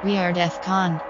We are DEF CON.